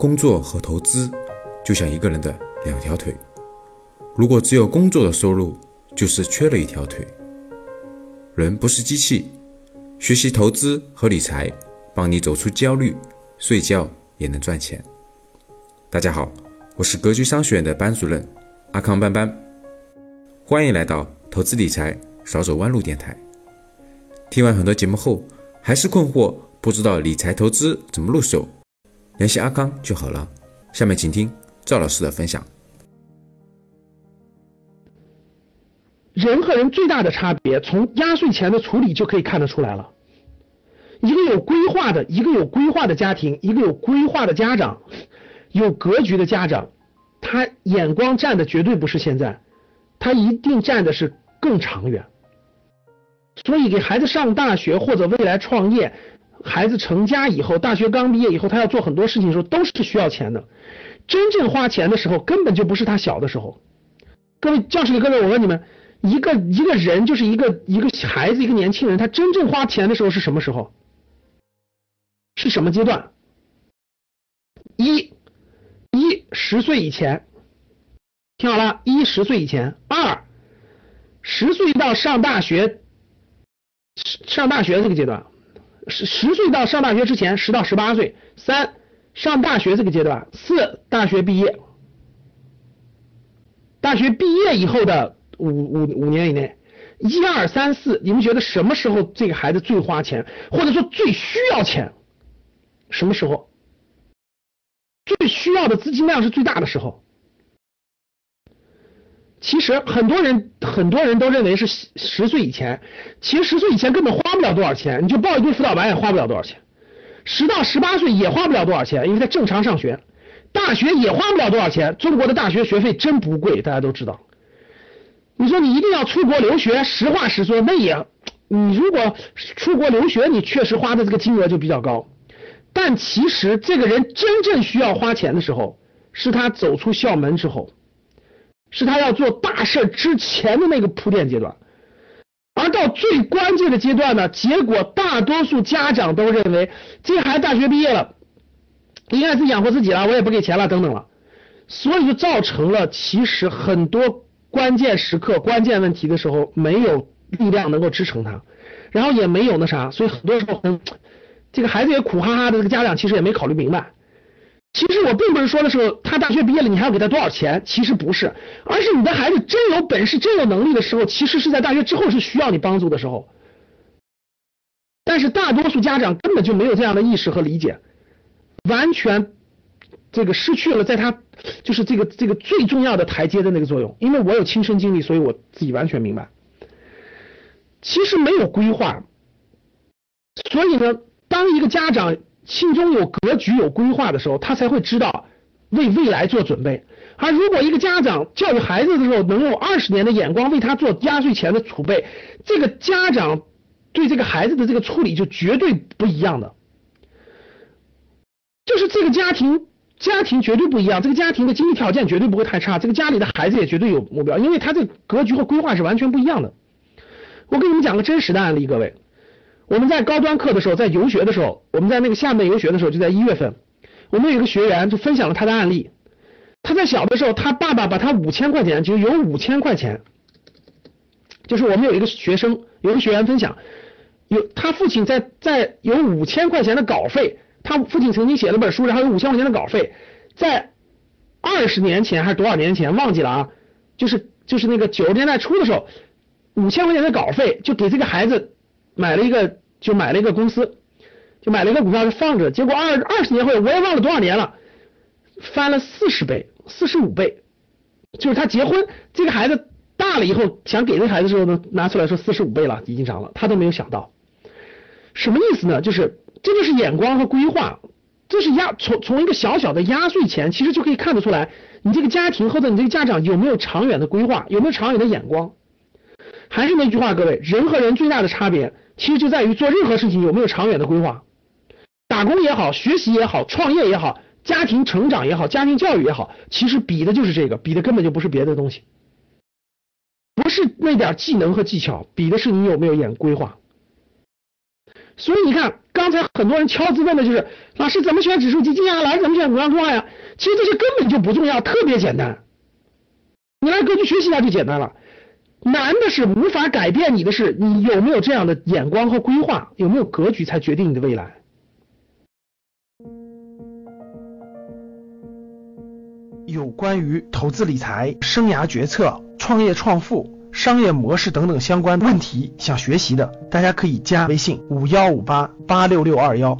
工作和投资就像一个人的两条腿，如果只有工作的收入，就是缺了一条腿。人不是机器，学习投资和理财，帮你走出焦虑，睡觉也能赚钱。大家好，我是格局商学院的班主任阿康班班，欢迎来到投资理财少走弯路电台。听完很多节目后，还是困惑，不知道理财投资怎么入手？联系阿康就好了。下面请听赵老师的分享。人和人最大的差别，从压岁钱的处理就可以看得出来了。一个有规划的，一个有规划的家庭，一个有规划的家长，有格局的家长，他眼光站的绝对不是现在，他一定站的是更长远。所以，给孩子上大学或者未来创业。孩子成家以后，大学刚毕业以后，他要做很多事情的时候，都是需要钱的。真正花钱的时候，根本就不是他小的时候。各位教室里各位，我问你们，一个一个人就是一个一个孩子，一个年轻人，他真正花钱的时候是什么时候？是什么阶段？一，一十岁以前，听好了，一十岁以前。二，十岁到上大学，上大学这个阶段。十十岁到上大学之前，十到十八岁；三上大学这个阶段；四大学毕业，大学毕业以后的五五五年以内，一二三四，你们觉得什么时候这个孩子最花钱，或者说最需要钱？什么时候？最需要的资金量是最大的时候？其实很多人很多人都认为是十岁以前，其实十岁以前根本花不了多少钱，你就报一堆辅导班也花不了多少钱。十到十八岁也花不了多少钱，因为他正常上学，大学也花不了多少钱。中国的大学学费真不贵，大家都知道。你说你一定要出国留学，实话实说，那也，你如果出国留学，你确实花的这个金额就比较高。但其实这个人真正需要花钱的时候，是他走出校门之后。是他要做大事之前的那个铺垫阶段，而到最关键的阶段呢，结果大多数家长都认为这孩子大学毕业了，应该自己养活自己了，我也不给钱了，等等了，所以就造成了其实很多关键时刻、关键问题的时候没有力量能够支撑他，然后也没有那啥，所以很多时候很这个孩子也苦哈哈的，这个家长其实也没考虑明白。其实我并不是说的是他大学毕业了，你还要给他多少钱？其实不是，而是你的孩子真有本事、真有能力的时候，其实是在大学之后是需要你帮助的时候。但是大多数家长根本就没有这样的意识和理解，完全这个失去了在他就是这个这个最重要的台阶的那个作用。因为我有亲身经历，所以我自己完全明白。其实没有规划，所以呢，当一个家长。心中有格局、有规划的时候，他才会知道为未来做准备。而如果一个家长教育孩子的时候能用二十年的眼光为他做压岁钱的储备，这个家长对这个孩子的这个处理就绝对不一样的。就是这个家庭，家庭绝对不一样，这个家庭的经济条件绝对不会太差，这个家里的孩子也绝对有目标，因为他这格局和规划是完全不一样的。我给你们讲个真实的案例，各位。我们在高端课的时候，在游学的时候，我们在那个厦门游学的时候，就在一月份，我们有一个学员就分享了他的案例。他在小的时候，他爸爸把他五千块钱，就有五千块钱，就是我们有一个学生，有一个学员分享，有他父亲在在有五千块钱的稿费，他父亲曾经写了本书，然后有五千块钱的稿费，在二十年前还是多少年前忘记了啊，就是就是那个九十年代初的时候，五千块钱的稿费就给这个孩子买了一个。就买了一个公司，就买了一个股票就放着，结果二二十年后我也忘了多少年了，翻了四十倍、四十五倍，就是他结婚，这个孩子大了以后想给这孩子的时候呢，拿出来说四十五倍了，已经涨了，他都没有想到，什么意思呢？就是这就是眼光和规划，这是压从从一个小小的压岁钱，其实就可以看得出来，你这个家庭或者你这个家长有没有长远的规划，有没有长远的眼光。还是那句话，各位，人和人最大的差别。其实就在于做任何事情有没有长远的规划，打工也好，学习也好，创业也好，家庭成长也好，家庭教育也好，其实比的就是这个，比的根本就不是别的东西，不是那点技能和技巧，比的是你有没有眼规划。所以你看，刚才很多人敲字问的就是老师怎么选指数基金啊，老师怎么选股票中啊呀？其实这些根本就不重要，特别简单。你来格局学习一下就简单了。难的是无法改变你的是你有没有这样的眼光和规划，有没有格局才决定你的未来。有关于投资理财、生涯决策、创业创富、商业模式等等相关问题想学习的，大家可以加微信五幺五八八六六二幺。